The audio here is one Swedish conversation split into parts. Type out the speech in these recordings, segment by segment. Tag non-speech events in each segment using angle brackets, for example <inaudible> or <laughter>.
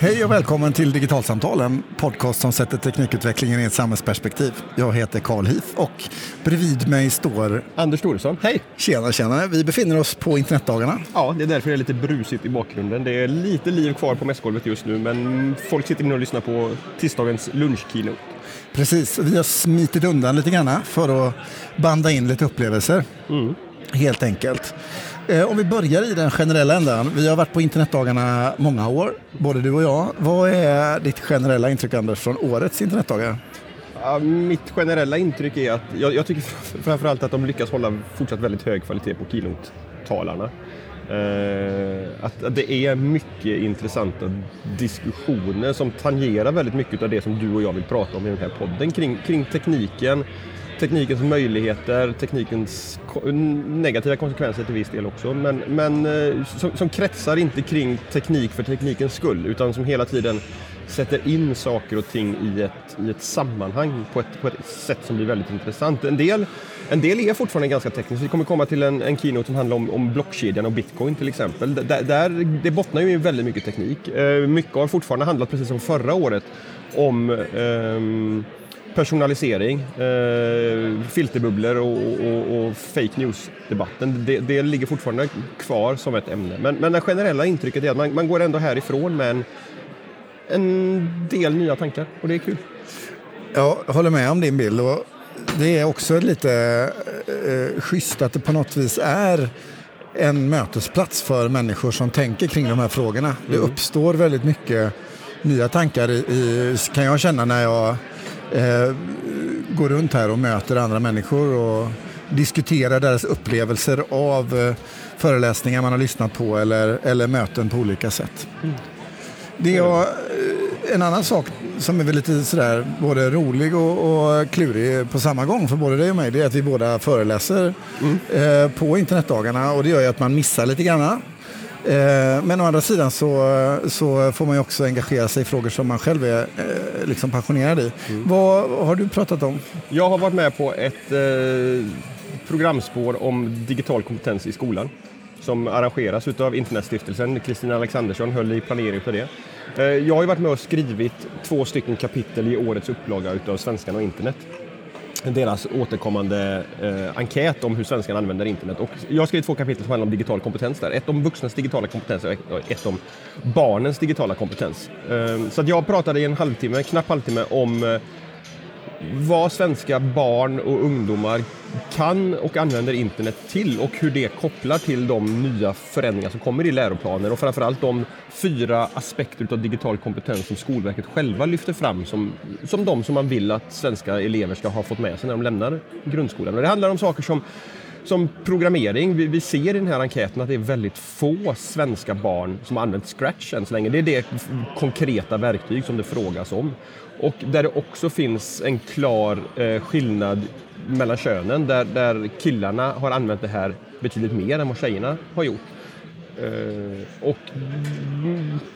Hej och välkommen till Digitalsamtal, en podcast som sätter teknikutvecklingen i ett samhällsperspektiv. Jag heter Carl Heath och bredvid mig står Anders Thoresson, hej! Tjena, tjena. Vi befinner oss på internetdagarna. Ja, det är därför det är lite brusigt i bakgrunden. Det är lite liv kvar på mässgolvet just nu, men folk sitter inne och lyssnar på tisdagens lunchkeynote. Precis, vi har smitit undan lite grann för att banda in lite upplevelser. Mm. Helt enkelt. Eh, om vi börjar i den generella ändan. Vi har varit på internetdagarna många år, både du och jag. Vad är ditt generella intryck Anders från årets internetdagar? Ja, mitt generella intryck är att jag, jag tycker framförallt att de lyckas hålla fortsatt väldigt hög kvalitet på keynote-talarna. Eh, att, att, det är mycket intressanta diskussioner som tangerar väldigt mycket av det som du och jag vill prata om i den här podden kring, kring tekniken, teknikens möjligheter, teknikens negativa konsekvenser till viss del också. Men, men eh, som, som kretsar inte kring teknik för teknikens skull utan som hela tiden sätter in saker och ting i ett, i ett sammanhang på ett, på ett sätt som blir väldigt intressant. En del, en del är fortfarande ganska tekniskt. Vi kommer komma till en, en keynote som handlar om, om blockkedjan och bitcoin till exempel. Där, där, det bottnar ju i väldigt mycket teknik. Eh, mycket har fortfarande handlat, precis som förra året, om eh, personalisering, eh, filterbubblor och, och, och, fake news-debatten, det, det, ligger fortfarande kvar som ett ämne. Men, men det generella intrycket är att man, man går ändå härifrån med en, en del nya tankar och det är kul. Ja, jag håller med om din bild. Och det är också lite eh, schysst att det på något vis är en mötesplats för människor som tänker kring de här frågorna. Mm. Det uppstår väldigt mycket nya tankar, i, kan jag känna när jag eh, går runt här och möter andra människor och diskuterar deras upplevelser av eh, föreläsningar man har lyssnat på eller, eller möten på olika sätt. Mm. Det är eh, en annan sak som är väl lite sådär både rolig och, och klurig på samma gång för både dig och mig, det är att vi båda föreläser mm. eh, på internetdagarna och det gör ju att man missar lite grann. Eh, men å andra sidan så, så får man ju också engagera sig i frågor som man själv är eh, liksom passionerad i. Mm. Vad har du pratat om? Jag har varit med på ett eh, programspår om digital kompetens i skolan som arrangeras av Internetstiftelsen. Kristina Alexandersson höll i planering för det. Jag har varit med och skrivit två stycken kapitel i årets upplaga utav Svenskarna och internet deras återkommande eh, enkät om hur svenskarna använder internet. Och jag har skrivit två kapitel som handlar om digital kompetens där. Ett om vuxnas digitala kompetens och ett om barnens digitala kompetens. Eh, så jag pratade i en halvtimme, knapp halvtimme om eh, vad svenska barn och ungdomar kan och använder internet till och hur det kopplar till de nya förändringar som kommer i läroplaner och framförallt de fyra aspekter av digital kompetens som Skolverket själva lyfter fram som, som de som man vill att svenska elever ska ha fått med sig när de lämnar grundskolan. Och det handlar om saker som som programmering, vi, vi, ser i den här enkäten att det är väldigt få svenska barn som har använt Scratch än så länge. Det är det konkreta verktyg som det frågas om. Och där det också finns en klar eh, skillnad mellan könen där, där killarna har använt det här betydligt mer än vad tjejerna har gjort. Eh, och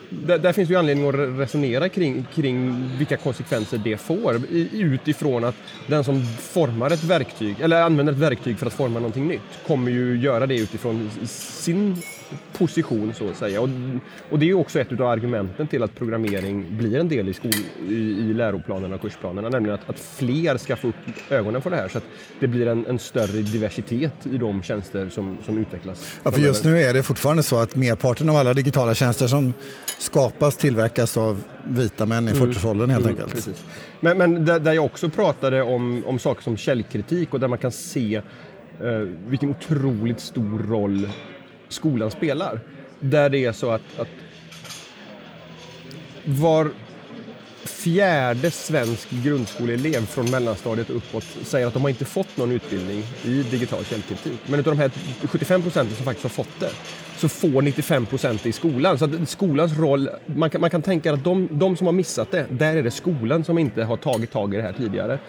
där, där, finns ju anledning att resonera kring, kring vilka konsekvenser det får utifrån att den som formar ett verktyg, eller använder ett verktyg för att forma någonting nytt, kommer ju göra det utifrån sin position så att säga. Och, och det är ju också ett av argumenten till att programmering blir en del i, skol, i, i läroplanerna och kursplanerna, nämligen att, att fler ska få upp ögonen för det här så att det blir en, en större diversitet i de tjänster som, som utvecklas. Ja, för just nu är det fortfarande så att merparten av alla digitala tjänster som skapas tillverkas av vita män i mm. 40-årsåldern helt mm, enkelt. Precis. Men, men där, där, jag också pratade om, om saker som källkritik och där man kan se eh, vilken otroligt stor roll skolan spelar. Där det är så att, att var fjärde svensk grundskoleelev från mellanstadiet uppåt säger att de har inte fått någon utbildning i digital källkritik. Men av de här 75 procenten som faktiskt har fått det så får 95 procent i skolan. Så att skolans roll, man kan, man kan tänka att de, de som har missat det, där är det skolan som inte har tagit tag i det här tidigare.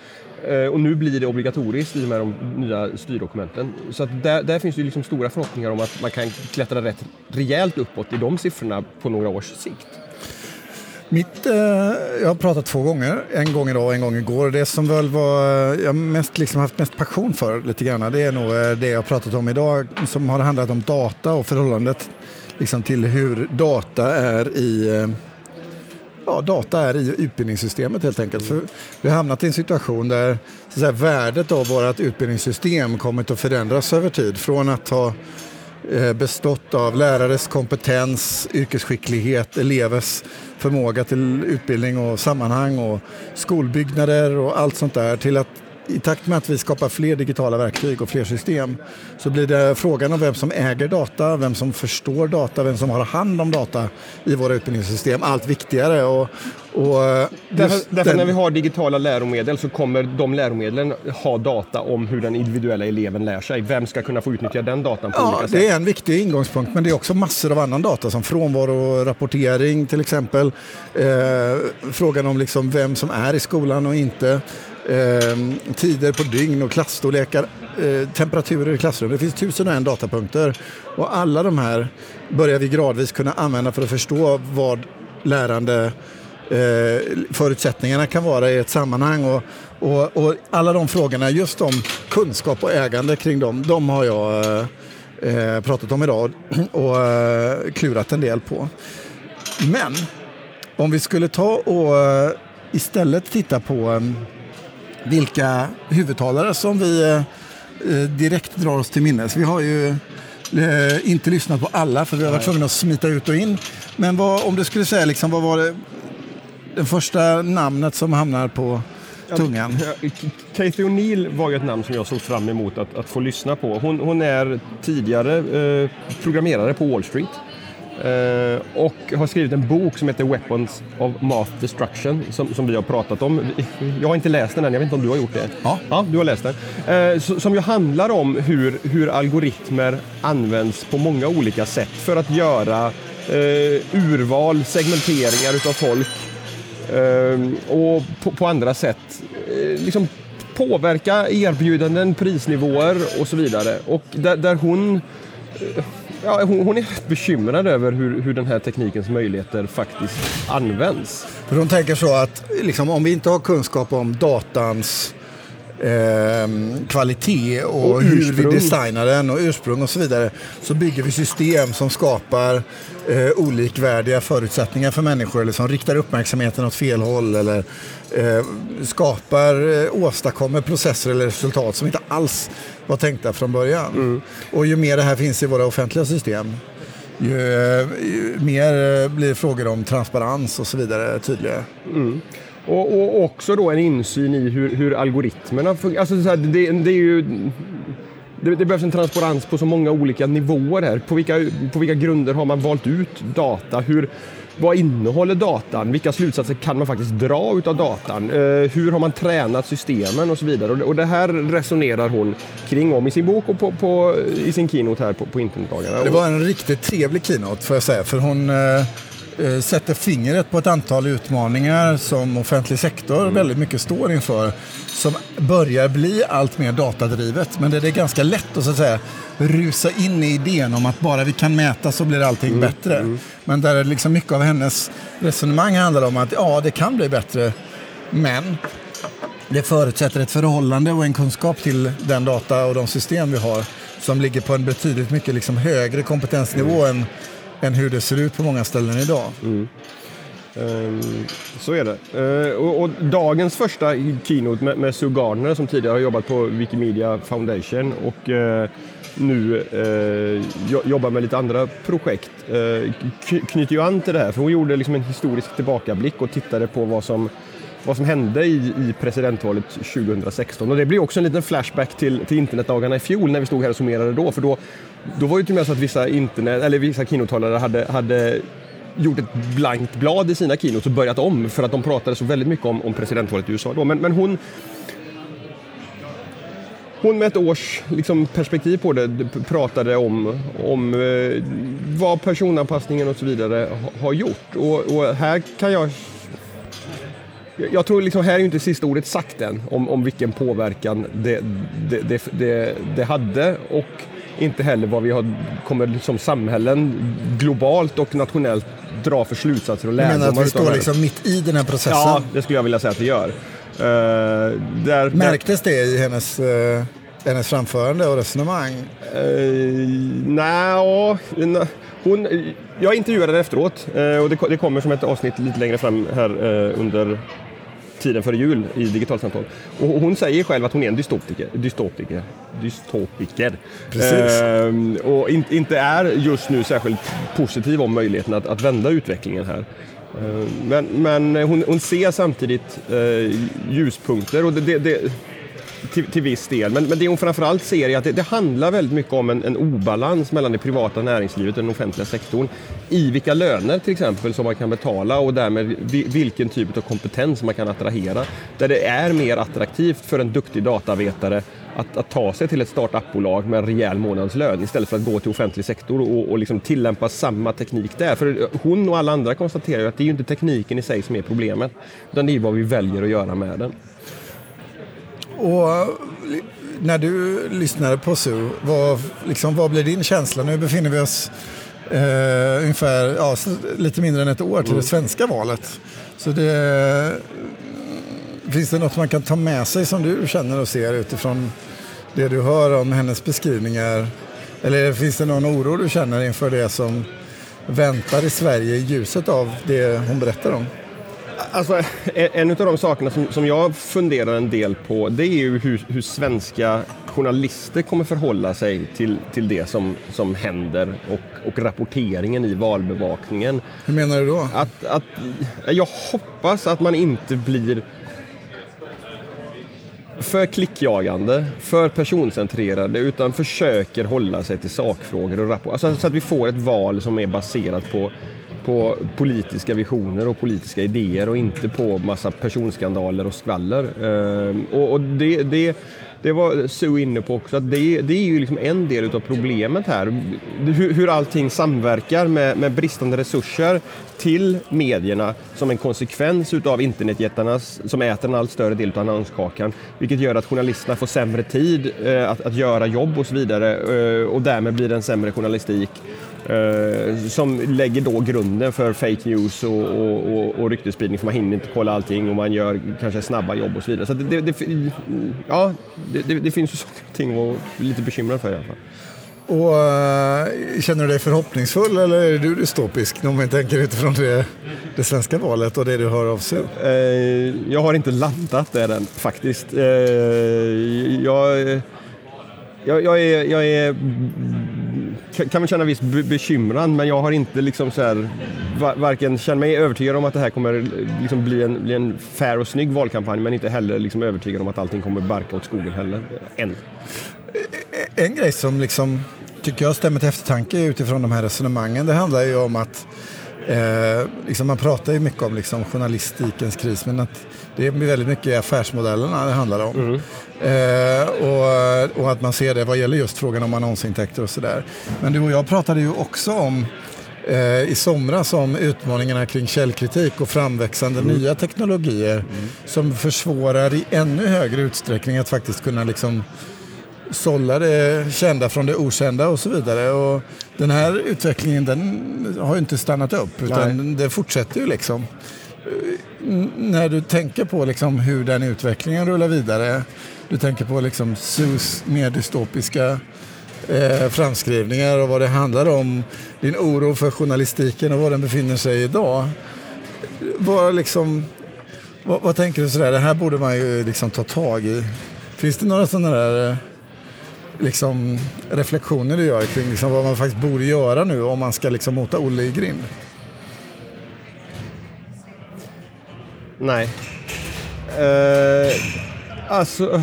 Eh, och nu blir det obligatoriskt i och med de nya styrdokumenten. Så att där, där finns det liksom stora förhoppningar om att man kan klättra rätt rejält uppåt i de siffrorna på några års sikt. Mitt, eh, jag har pratat två gånger, en gång idag och en gång igår. Det som väl var, eh, jag mest, liksom haft mest passion för lite grann, det är nog eh, det jag har pratat om idag som har handlat om data och förhållandet liksom, till hur data är i, eh, ja, data är i utbildningssystemet helt enkelt. För vi har hamnat i en situation där så säga, värdet av vårt utbildningssystem kommit att förändras över tid. Från att ha eh, bestått av lärares kompetens, yrkesskicklighet, elevers förmåga till utbildning och sammanhang och skolbyggnader och allt sånt där till att i takt med att vi skapar fler digitala verktyg och fler system så blir det frågan om vem som äger data, vem som förstår data, vem som har hand om data i våra utbildningssystem allt viktigare. Och, och därför, därför den... när vi har digitala läromedel så kommer de läromedlen ha data om hur den individuella eleven lär sig. Vem ska kunna få utnyttja den datan på ja, olika sätt? Det är en viktig ingångspunkt men det är också massor av annan data som frånvarorapportering till exempel. Eh, frågan om liksom vem som är i skolan och inte eh, tider på dygn och klassstorlekar, eh, temperaturer i klassrummet. Det finns tusen och en datapunkter och alla de här börjar vi gradvis kunna använda för att förstå vad lärande eh, förutsättningarna kan vara i ett sammanhang. Och, och, och, alla de frågorna, just om kunskap och ägande kring dem, de har jag eh, eh pratat om idag och eh, klurat en del på. Men om vi skulle ta och eh, istället titta på ehm, vilka huvudtalare som vi eh, eh, direkt drar oss till minnes. Vi har ju eh, inte lyssnat på alla för vi har varit tvungna att smita ut och in. Men vad, om du skulle säga, liksom, vad var det, det första namnet som hamnar på tungan? Kathy O'Neill var ju ett namn som jag såg fram emot att, att få lyssna på. Hon, hon är tidigare eh, programmerare på Wall Street. Uh, och har skrivit en bok som heter Weapons of Math Destruction som, som vi har pratat om. Jag har inte läst den än, jag vet inte om du har gjort det? Ja. ja du har läst den. Uh, som ju handlar om hur, hur algoritmer används på många olika sätt för att göra uh, urval, segmenteringar utav folk och på, på, andra sätt liksom påverka erbjudanden, prisnivåer och så vidare. Och där, där hon Ja, hon, hon, är rätt bekymrad över hur, hur den här teknikens möjligheter faktiskt används. För hon tänker så att liksom, om vi inte har kunskap om datans eh, kvalitet och, och hur vi designar den och ursprung och så vidare så bygger vi system som skapar eh, olikvärdiga förutsättningar för människor eller som riktar uppmärksamheten åt fel håll eller eh, skapar, eh, åstadkommer processer eller resultat som inte alls var tänkta från början. Mm. Och ju mer det här finns i våra offentliga system ju, ju mer blir frågor om transparens och så vidare tydliga. Mm. Och, och, också då en insyn i hur, hur algoritmerna fungerar. Alltså, det, det, är ju... Det, det, behövs en transparens på så många olika nivåer här. På vilka, på vilka grunder har man valt ut data? Hur, vad innehåller datan? Vilka slutsatser kan man faktiskt dra utav datan? Eh, hur har man tränat systemen och så vidare? Och det, och det här resonerar hon kring om i sin bok och på, på i sin keynote här på, på internetdagarna. Det var en riktigt trevlig keynote får jag säga, för hon Eh, sätter fingret på ett antal utmaningar som offentlig sektor mm. väldigt mycket står inför. Som börjar bli allt mer datadrivet. Men det är ganska lätt att, så att säga, rusa in i idén om att bara vi kan mäta så blir allting mm. bättre. Mm. Men där liksom mycket av hennes resonemang handlar om att ja, det kan bli bättre. Men det förutsätter ett förhållande och en kunskap till den data och de system vi har som ligger på en betydligt mycket liksom högre kompetensnivå än än hur det ser ut på många ställen idag. Mm. Um, så är det. Uh, och, och, dagens första keynote med, med Sue Gardner som tidigare har jobbat på Wikimedia Foundation och uh, nu uh, jobbar med lite andra projekt uh, knyter ju an till det här för hon gjorde liksom en historisk tillbakablick och tittade på vad som vad som hände i, i presidentvalet 2016. Och det blir också en liten flashback till, till internetdagarna i fjol när vi stod här och summerade då. För då, då var det till och med så att vissa, internet, eller vissa keynote hade, hade gjort ett blankt blad i sina keynotes och börjat om för att de pratade så väldigt mycket om, om presidentvalet i USA då. Men, men hon, hon med ett års liksom, perspektiv på det pratade om, om eh, vad personanpassningen och så vidare har gjort. Och, och här kan jag jag tror liksom, här är ju inte sista ordet sagt än om, om vilken påverkan det, det, det, det, hade och inte heller vad vi har, kommer som samhällen globalt och nationellt dra för slutsatser och lärdomar. Du menar att vi står liksom mitt i den här processen? Ja, det skulle jag vilja säga att vi gör. Uh, där, Märktes det i hennes, uh, hennes framförande och resonemang? Uh, Nej, hon, jag intervjuade henne efteråt och det, det kommer som ett avsnitt lite längre fram här under tiden före jul i Digitalsamtal. Och hon säger själv att hon är en dystopiker. dystopiker, dystopiker. Ehm, och in, inte är just nu särskilt positiv om möjligheten att, att vända utvecklingen här. Ehm, men, men hon, hon, ser samtidigt eh, ljuspunkter och det, det, det till, till viss del. Men, men det hon framförallt ser är att det, det handlar väldigt mycket om en, en, obalans mellan det privata näringslivet och den offentliga sektorn. I vilka löner till exempel som man kan betala och därmed vilken typ av kompetens man kan attrahera. Där det är mer attraktivt för en duktig datavetare att, att, ta sig till ett startupbolag med en rejäl månadslön istället för att gå till offentlig sektor och, och liksom tillämpa samma teknik där. För hon och alla andra konstaterar ju att det är ju inte tekniken i sig som är problemet, utan det är vad vi väljer att göra med den. Och när du lyssnade på Sue, vad, liksom, vad blir din känsla? Nu befinner vi oss eh, ungefär ja, lite mindre än ett år till det mm. svenska valet. Så det, finns det något man kan ta med sig som du känner och ser utifrån det du hör om hennes beskrivningar? Eller finns det någon oro du känner inför det som väntar i Sverige i ljuset av det hon berättar om? Alltså, en av de sakerna som, som jag funderar en del på det är ju hur, hur svenska journalister kommer förhålla sig till, till det som, som händer och, och rapporteringen i valbevakningen. Hur menar du då? Att, att, jag hoppas att man inte blir för klickjagande, för personcentrerade utan försöker hålla sig till sakfrågor och rapport. Alltså, så att vi får ett val som är baserat på på politiska visioner och politiska idéer och inte på massa personskandaler och skvaller. Ehm, och, och, det, det, det var Sue inne på också, att det, det är ju liksom en del av problemet här. Hur, hur allting samverkar med, med bristande resurser till medierna som en konsekvens utav internetjättarnas som äter en allt större del av annonskakan. Vilket gör att journalisterna får sämre tid eh, att, att göra jobb och så vidare eh, och därmed blir det en sämre journalistik. Eh, som lägger då grunden för fake news och, och, och, och ryktesspridning för man hinner inte kolla allting och man gör kanske snabba jobb och så vidare. Så det, det, ja, det, det, finns ju saker och ting att vara lite bekymrad för i alla fall. Och, uh, känner du dig förhoppningsfull eller är du dystopisk om man tänker utifrån det, det svenska valet och det du hör av sig? Uh, jag har inte landat där än faktiskt. Jag, jag, jag, är, jag är kan väl känna viss bekymran men jag har inte liksom så här, varken känner mig övertygad om att det här kommer liksom bli, en, bli en fair och snygg valkampanj men inte heller liksom övertygad om att allting kommer barka åt skogen heller, än. En grej som liksom, tycker jag stämmer till eftertanke utifrån de här resonemangen det handlar ju om att Eh, liksom man pratar ju mycket om liksom journalistikens kris men att det är väldigt mycket affärsmodellerna det handlar om. Mm. Eh, och, och, att man ser det vad gäller just frågan om annonsintäkter och sådär. Men du och jag pratade ju också om eh, i somras om utmaningarna kring källkritik och framväxande mm. nya teknologier mm. som försvårar i ännu högre utsträckning att faktiskt kunna liksom sålla det kända från det okända och så vidare. Och den här utvecklingen den har ju inte stannat upp utan Nej. det fortsätter ju liksom. När du tänker på liksom hur den utvecklingen rullar vidare, du tänker på liksom SUS mer dystopiska eh, framskrivningar och vad det handlar om, din oro för journalistiken och var den befinner sig idag. Vad, liksom, vad, vad tänker du sådär, det här borde man ju liksom ta tag i. Finns det några sådana där liksom, reflektioner du gör kring liksom, vad man faktiskt borde göra nu om man ska liksom, mota Olle i grind? Nej. Uh, alltså,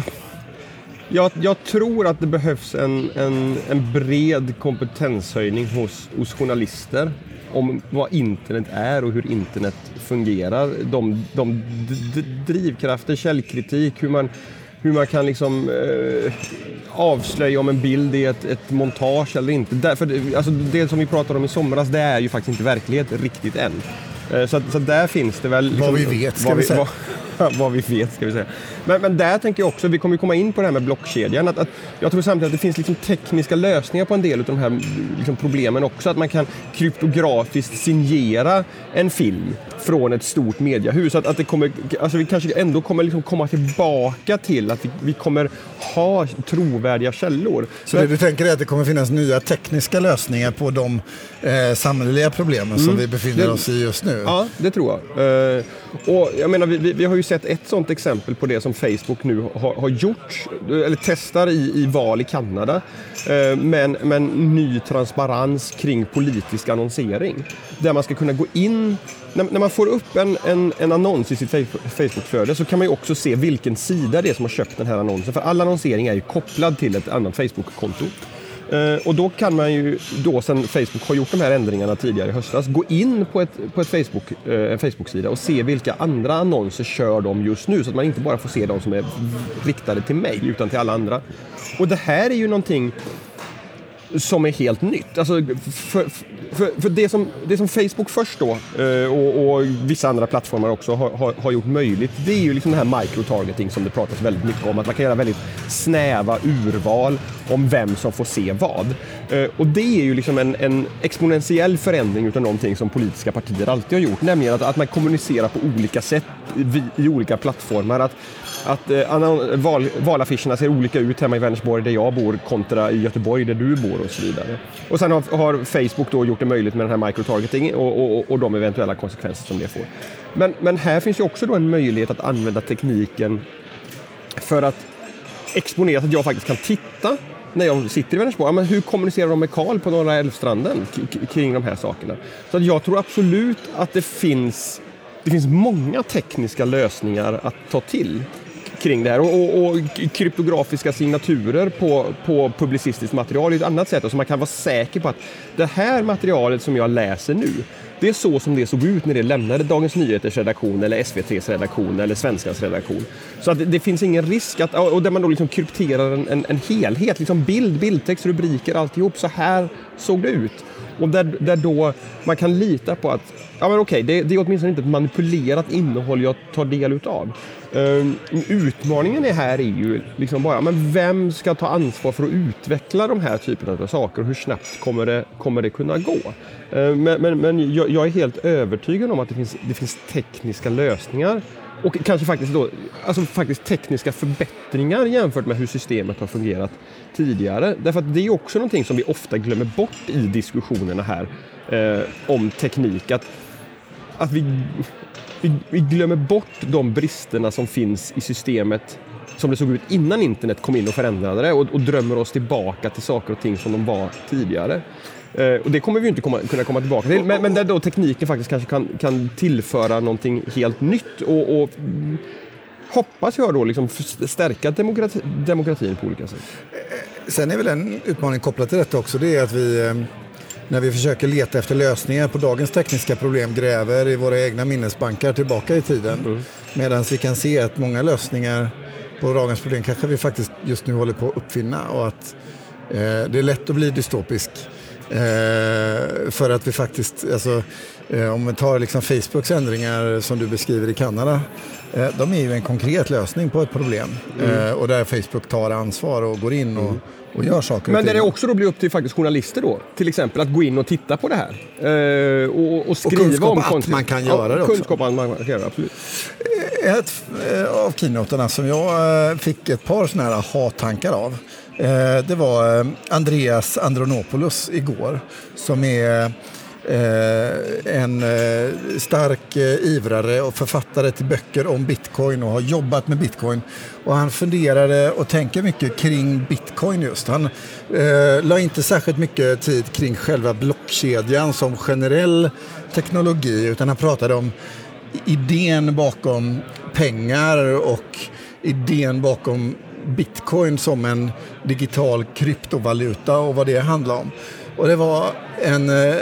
jag, jag, tror att det behövs en, en, en bred kompetenshöjning hos, hos journalister om vad internet är och hur internet fungerar. De, de drivkrafter, källkritik, hur man hur man kan liksom eh, avslöja om en bild är ett, ett montage eller inte. Därför, alltså det som vi pratade om i somras, det är ju faktiskt inte verklighet riktigt än. Eh, så, så där finns det väl... Liksom, vad vi vet, ska vi säga. Vad, <laughs> vad vi vet ska vi säga. Men, men där tänker jag också, vi kommer komma in på det här med blockkedjan. Att, att jag tror samtidigt att det finns liksom tekniska lösningar på en del av de här liksom problemen också. Att man kan kryptografiskt signera en film från ett stort mediehus. Att, att det kommer, alltså vi kanske ändå kommer liksom komma tillbaka till att vi, vi kommer ha trovärdiga källor. Så Men, det du tänker är att det kommer finnas nya tekniska lösningar på de eh, samhälleliga problemen mm, som vi befinner det, oss i just nu? Ja, det tror jag. Eh, och jag menar, vi, vi, har ju ju sett ett sådant exempel på det som Facebook nu har, har gjort, eller testar i, i val i Kanada. Eh, men, men ny transparens kring politisk annonsering. Där man ska kunna gå in när, när, man får upp en, en, en annons i sitt Facebookflöde så kan man ju också se vilken sida det är som har köpt den här annonsen. För all annonsering är ju kopplad till ett annat Facebook-konto. Eh, och då kan man ju, då sen Facebook har gjort de här ändringarna tidigare i höstas, gå in på, ett, på ett Facebook, eh, en Facebook-sida och se vilka andra annonser kör de just nu. Så att man inte bara får se de som är riktade till mig, utan till alla andra. Och det här är ju någonting som är helt nytt. Alltså, för, för, för det, som, det som Facebook först då eh, och, och vissa andra plattformar också har, har, har, gjort möjligt, det är ju liksom det här microtargeting som det pratas väldigt mycket om. Att man kan göra väldigt snäva urval om vem som får se vad. Eh, och det är ju liksom en, en exponentiell förändring utav någonting som politiska partier alltid har gjort, nämligen att, att man kommunicerar på olika sätt i, i olika plattformar. Att, att eh, val, valaffischerna ser olika ut hemma i Vänersborg där jag bor kontra i Göteborg där du bor och så vidare. Och sen har, har Facebook då gjort det möjligt med den här microtargeting och, och, och de eventuella konsekvenser som det får. Men, men här finns ju också då en möjlighet att använda tekniken för att exponera så att jag faktiskt kan titta när jag sitter i Vänersborg. Ja, men hur kommunicerar de med Karl på Norra Älvstranden kring de här sakerna? Så att jag tror absolut att det finns, det finns många tekniska lösningar att ta till kring det här. Och, och, och, kryptografiska signaturer på, på publicistiskt material är ett annat sätt. Så man kan vara säker på att det här materialet som jag läser nu, det är så som det såg ut när det lämnade Dagens Nyheters redaktion eller SVTs redaktion eller Svenskans redaktion. Så att det, det finns ingen risk att, och där man då liksom krypterar en, en, en helhet, liksom bild, bildtext, rubriker, alltihop. Så här såg det ut. Och där, där då man kan lita på att ja, men okej, det, det är åtminstone inte ett manipulerat innehåll jag tar del utav. Um, utmaningen är här är ju liksom bara, men vem ska ta ansvar för att utveckla de här typerna av saker och hur snabbt kommer det, kommer det kunna gå? Uh, men men, men jag, jag, är helt övertygad om att det finns, det finns tekniska lösningar och kanske faktiskt, då, alltså faktiskt tekniska förbättringar jämfört med hur systemet har fungerat tidigare. Därför att det är också någonting som vi ofta glömmer bort i diskussionerna här eh, om teknik. Att, att vi, vi, vi, glömmer bort de bristerna som finns i systemet som det såg ut innan internet kom in och förändrade det och, och drömmer oss tillbaka till saker och ting som de var tidigare. Eh, och det kommer vi inte komma, kunna komma tillbaka till, men, men där då tekniken faktiskt kanske kan, kan tillföra någonting helt nytt och, och hoppas jag då liksom stärka demokrati, demokratin på olika sätt. Eh, sen är väl en utmaning kopplat till detta också, det är att vi eh, när vi försöker leta efter lösningar på dagens tekniska problem gräver i våra egna minnesbankar tillbaka i tiden. Mm. Medan vi kan se att många lösningar på dagens problem kanske vi faktiskt just nu håller på att uppfinna och att eh, det är lätt att bli dystopisk. Eh, för att vi faktiskt, alltså, eh, om vi tar liksom Facebooks ändringar som du beskriver i Kanada, eh, de är ju en konkret lösning på ett problem. Mm. Eh, och där Facebook tar ansvar och går in och, mm. och gör saker. Men där det också då blir upp till faktiskt journalister då, till exempel att gå in och titta på det här. Eh, och, och, skriva och kunskap om att man kan göra ja, det också. Kunskap att man kan göra absolut. Ett av keynoterna som jag fick ett par sådana här ha-tankar av Eh, Eh, det var eh, Andreas Andronopoulos igår som är eh, en stark ivrare och författare till böcker om bitcoin och har jobbat med bitcoin. Och han funderade och tänker mycket kring bitcoin just. Han eh, la inte särskilt mycket tid kring själva blockkedjan som generell teknologi utan han pratade om idén bakom pengar och idén bakom bitcoin som en digital kryptovaluta och vad det handlar om. Och det var en eh,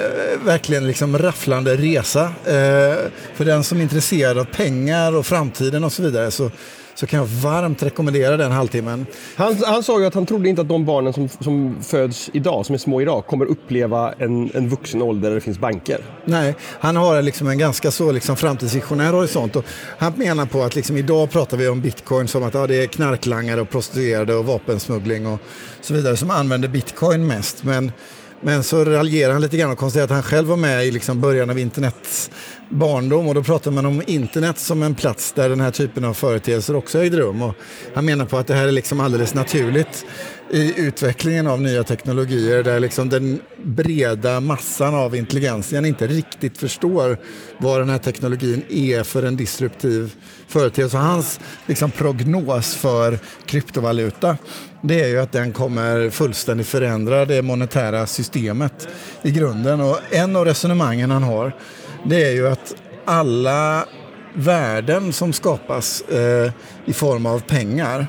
verkligen liksom rafflande resa. Eh, för den som är intresserad av pengar och framtiden och så vidare så, så kan jag varmt rekommendera den halvtimmen. Han, han sa ju att han trodde inte att de barnen som, som föds idag, som är små idag, kommer uppleva en, en vuxen ålder där det finns banker. Nej, han har liksom en ganska så liksom framtidsvisionär horisont. Och han menar på att liksom idag pratar vi om bitcoin som att ja, det är knarklangare och prostituerade och vapensmuggling och så vidare som använder bitcoin mest. Men men så raljerar han lite grann och konstaterar att han själv var med i liksom början av internets barndom och då pratar man om internet som en plats där den här typen av företeelser också ägde rum. Och han menar på att det här är liksom alldeles naturligt i utvecklingen av nya teknologier där liksom den breda massan av intelligensen inte riktigt förstår vad den här teknologin är för en disruptiv företeelse. Hans liksom, prognos för kryptovaluta det är ju att den kommer fullständigt förändra det monetära systemet i grunden. Och en av resonemangen han har det är ju att alla värden som skapas eh, i form av pengar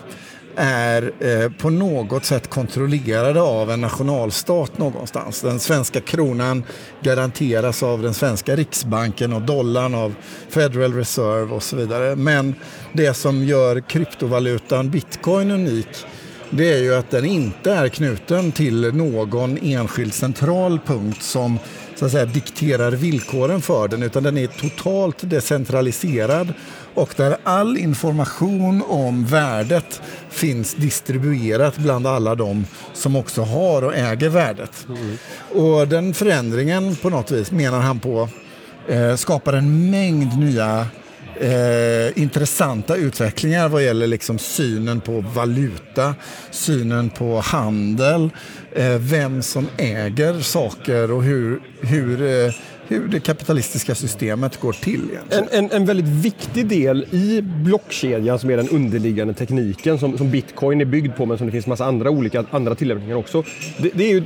är eh, på något sätt kontrollerade av en nationalstat någonstans. Den svenska kronan garanteras av den svenska riksbanken och dollarn av Federal Reserve och så vidare. Men det som gör kryptovalutan bitcoin unik det är ju att den inte är knuten till någon enskild central punkt som så att säga, dikterar villkoren för den utan den är totalt decentraliserad och där all information om värdet finns distribuerat bland alla de som också har och äger värdet. Mm. Och den förändringen på något vis menar han på eh, skapar en mängd nya eh, intressanta utvecklingar vad gäller liksom synen på valuta, synen på handel, eh, vem som äger saker och hur, hur eh, hur det kapitalistiska systemet går till. En, en, en, väldigt viktig del i blockkedjan som är den underliggande tekniken som, som bitcoin är byggd på men som det finns massa andra olika andra tillämpningar också. Det, det är ju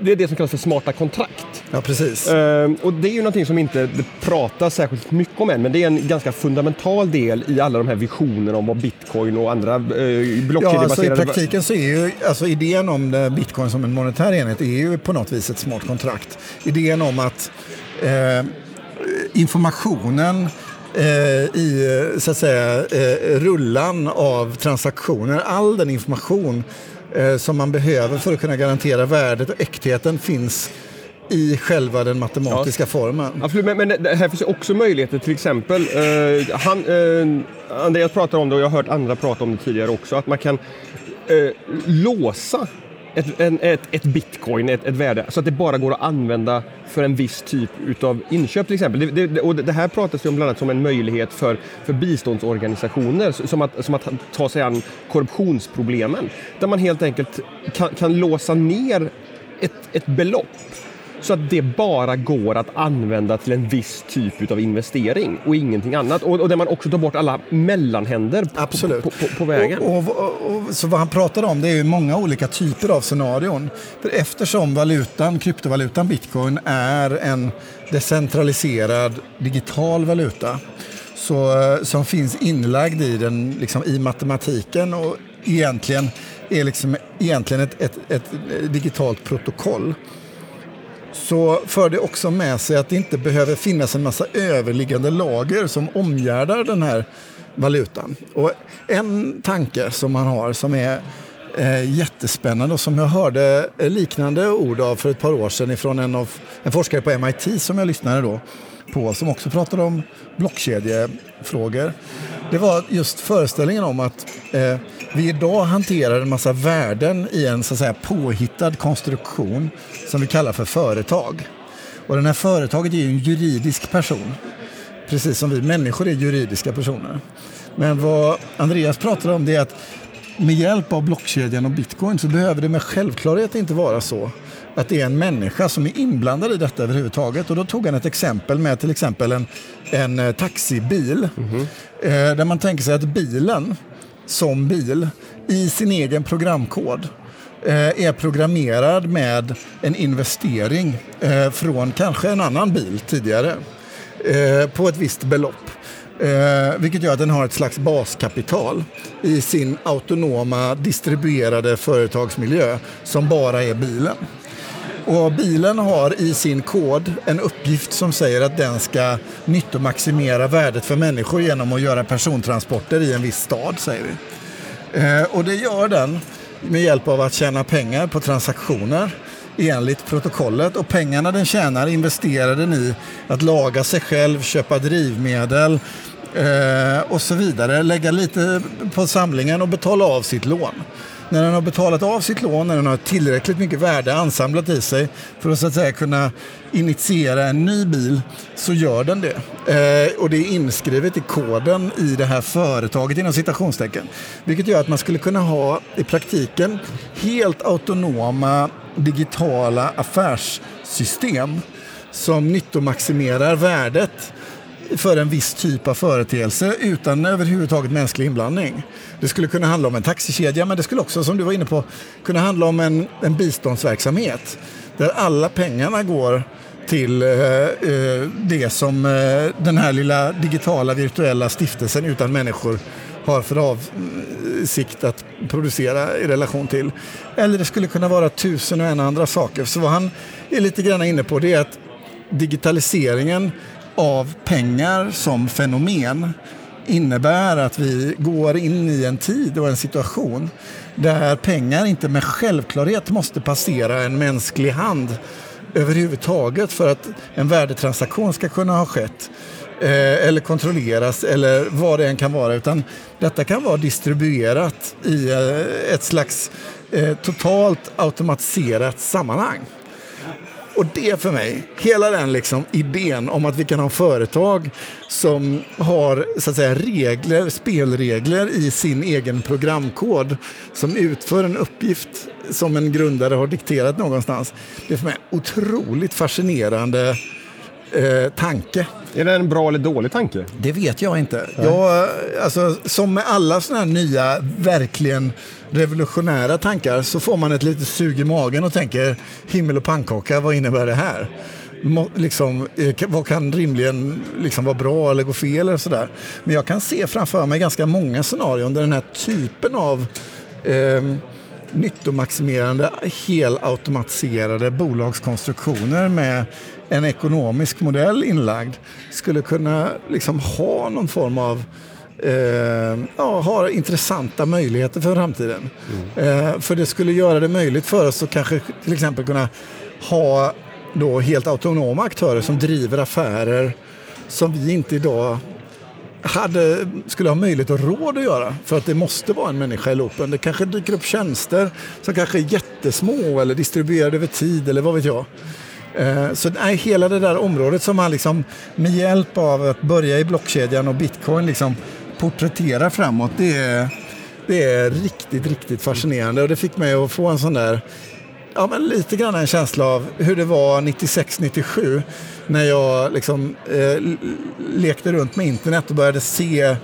det, är det som kallas för smarta kontrakt. Ja, precis. Ehm, och det är ju någonting som inte pratas särskilt mycket om än men det är en ganska fundamental del i alla de här visionerna om vad bitcoin och andra eh, blockkedjebaserade... Ja, alltså I praktiken så är ju alltså idén om bitcoin som en monetär enhet är ju på något vis ett smart kontrakt. Idén om att eh, informationen eh, i så att säga, eh, rullan av transaktioner, all den information eh, som man behöver för att kunna garantera värdet och äktheten finns i själva den matematiska ja. formen. Absolut, men, men det här finns också möjligheter, till exempel, eh, han, eh, Andreas pratar om det och jag har hört andra prata om det tidigare också, att man kan eh, låsa ett, en, ett, ett bitcoin, ett, ett, värde, så att det bara går att använda för en viss typ av inköp till exempel. Det, det, och det här pratas ju om bland annat som en möjlighet för, för biståndsorganisationer som att, som att ta sig an korruptionsproblemen. Där man helt enkelt kan, kan låsa ner ett, ett belopp så att det bara går att använda till en viss typ av investering och ingenting annat. Och, och där man också tar bort alla mellanhänder Absolut. På, på, på, vägen. Och, och, och, så vad han pratar om det är ju många olika typer av scenarion. För eftersom valutan, kryptovalutan bitcoin är en decentraliserad digital valuta så, som finns inlagd i, den, liksom, i matematiken och egentligen är liksom, egentligen ett, ett, ett digitalt protokoll så för det också med sig att det inte behöver finnas en massa överliggande lager som omgärdar den här valutan. Och en tanke som man har som är eh, jättespännande och som jag hörde liknande ord av för ett par år sedan ifrån en, av, en forskare på MIT som jag lyssnade då på som också pratade om blockkedjefrågor. Det var just föreställningen om att eh, vi idag hanterar en massa värden i en så att säga, påhittad konstruktion som vi kallar för företag. Och den här företaget är ju en juridisk person, precis som vi människor är juridiska personer. Men vad Andreas pratar om det är att med hjälp av blockkedjan och bitcoin så behöver det med självklarhet inte vara så att det är en människa som är inblandad i detta överhuvudtaget. Och då tog han ett exempel med till exempel en, en eh, taxibil. Mm -hmm. där man tänker sig att bilen som bil i sin egen programkod eh, är programmerad med en investering från kanske en annan bil tidigare på ett visst belopp. Eh, vilket gör att den har ett slags baskapital i sin autonoma distribuerade företagsmiljö som bara är bilen. Och bilen har i sin kod en uppgift som säger att den ska nyttomaximera värdet för människor genom att göra persontransporter i en viss stad, säger vi. Eh, och det gör den med hjälp av att tjäna pengar på transaktioner enligt protokollet. Och pengarna den tjänar investerar den i att laga sig själv, köpa drivmedel eh, och så vidare. Lägga lite på samlingen och betala av sitt lån när den har betalat av sitt lån, när den har tillräckligt mycket värde ansamlat i sig för att så att säga kunna initiera en ny bil så gör den det. Eh, och det är inskrivet i koden i det här företaget inom citationstecken. Vilket gör att man skulle kunna ha i praktiken helt autonoma digitala affärssystem som nyttomaximerar värdet för en viss typ av företeelse utan överhuvudtaget mänsklig inblandning. Det skulle kunna handla om en taxikedja men det skulle också, som du var inne på, kunna handla om en, en biståndsverksamhet där alla pengarna går till eh, eh, det som eh, den här lilla digitala virtuella stiftelsen utan människor har för avsikt att producera i relation till. Eller det skulle kunna vara tusen och en andra saker. Så vad han är lite grann inne på det är att digitaliseringen av pengar som fenomen innebär att vi går in i en tid och en situation där pengar inte med självklarhet måste passera en mänsklig hand överhuvudtaget för att en värdetransaktion ska kunna ha skett eh, eller kontrolleras eller vad det än kan vara. Utan detta kan vara distribuerat i eh, ett slags eh, totalt automatiserat sammanhang. Och det för mig, hela den liksom idén om att vi kan ha företag som har så att säga, regler, spelregler i sin egen programkod som utför en uppgift som en grundare har dikterat någonstans. Det är för mig otroligt fascinerande eh, tanke. Är det en bra eller dålig tanke? Det vet jag inte. Jag, alltså, som med alla sådana här nya, verkligen revolutionära tankar så får man ett litet sug i magen och tänker himmel och pannkaka, vad innebär det här? Liksom, eh, vad kan rimligen liksom vara bra eller gå fel? Eller sådär. Men jag kan se framför mig ganska många scenarion där den här typen av eh, nyttomaximerande, helautomatiserade bolagskonstruktioner med en ekonomisk modell inlagd skulle kunna liksom ha någon form av eh, ja, har intressanta möjligheter för framtiden. Mm. Eh, för det skulle göra det möjligt för oss att kanske till exempel kunna ha då helt autonoma aktörer som driver affärer som vi inte idag hade, skulle ha möjlighet och råd att göra för att det måste vara en människa i loopen. Det kanske dyker upp tjänster som kanske är jättesmå eller distribuerade över tid eller vad vet jag. Eh, så nej, hela det där området som man liksom med hjälp av att börja i blockkedjan och bitcoin liksom porträtterar framåt, det är, det är riktigt, riktigt fascinerande. Och det fick mig att få en sån där, ja men lite grann en känsla av hur det var 96-97 när jag liksom eh, lekte runt med internet och började se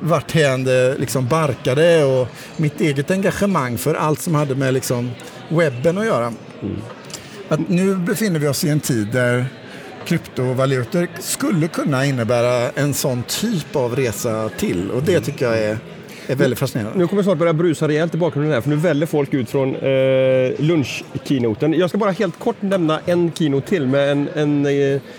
varthän det liksom barkade och mitt eget engagemang för allt som hade med liksom webben att göra. Mm. Att nu befinner vi oss i en tid där kryptovalutor skulle kunna innebära en sån typ av resa till. Och det tycker jag är är väldigt fascinerande. Nu kommer vi snart börja brusa rejält i bakgrunden här, för nu väller folk ut från eh, lunchkeynoten. Jag ska bara helt kort nämna en keynote till med en, en, eh,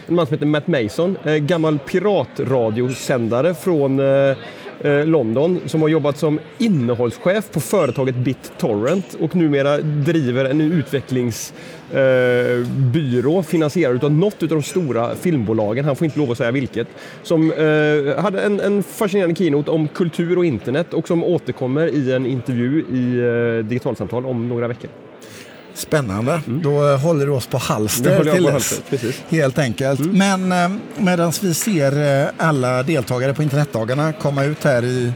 en man som heter Matt Mason, eh, gammal piratradiosändare från eh, Eh, London som har jobbat som innehållschef på företaget BitTorrent och numera driver en utvecklingsbyrå eh, finansierad av något av de stora filmbolagen, han får inte lov att säga vilket, som eh, hade en, en fascinerande keynote om kultur och internet och som återkommer i en intervju i eh, Digitalsamtal om några veckor. Spännande. Mm. Då håller du oss på halster till dess. Helt enkelt. Mm. Men eh, medan vi ser eh, alla deltagare på internetdagarna komma ut här i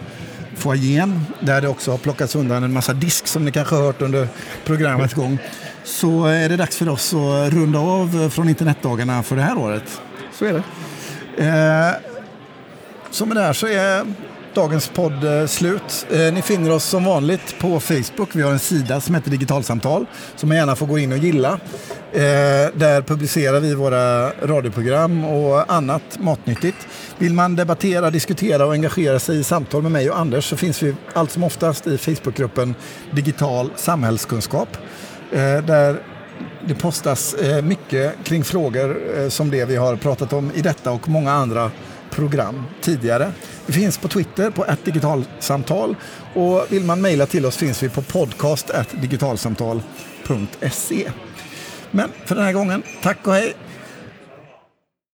foajén där det också har plockats undan en massa disk som ni kanske har hört under programmets gång så är det dags för oss att runda av från internetdagarna för det här året. Så är det. Eh, med det här så är dagens podd eh, slut. Eh, ni finner oss som vanligt på Facebook. Vi har en sida som heter Digitalsamtal som man gärna får gå in och gilla. Eh, där publicerar vi våra radioprogram och annat matnyttigt. Vill man debattera, diskutera och engagera sig i samtal med mig och Anders så finns vi allt som oftast i Facebookgruppen Digital samhällskunskap. Där Det postas mycket kring frågor som det vi har pratat om i detta och många andra program tidigare. Vi finns på Twitter på digitalsamtal och vill man mejla till oss finns vi på podcast digitalsamtal.se. Men för den här gången, tack och hej!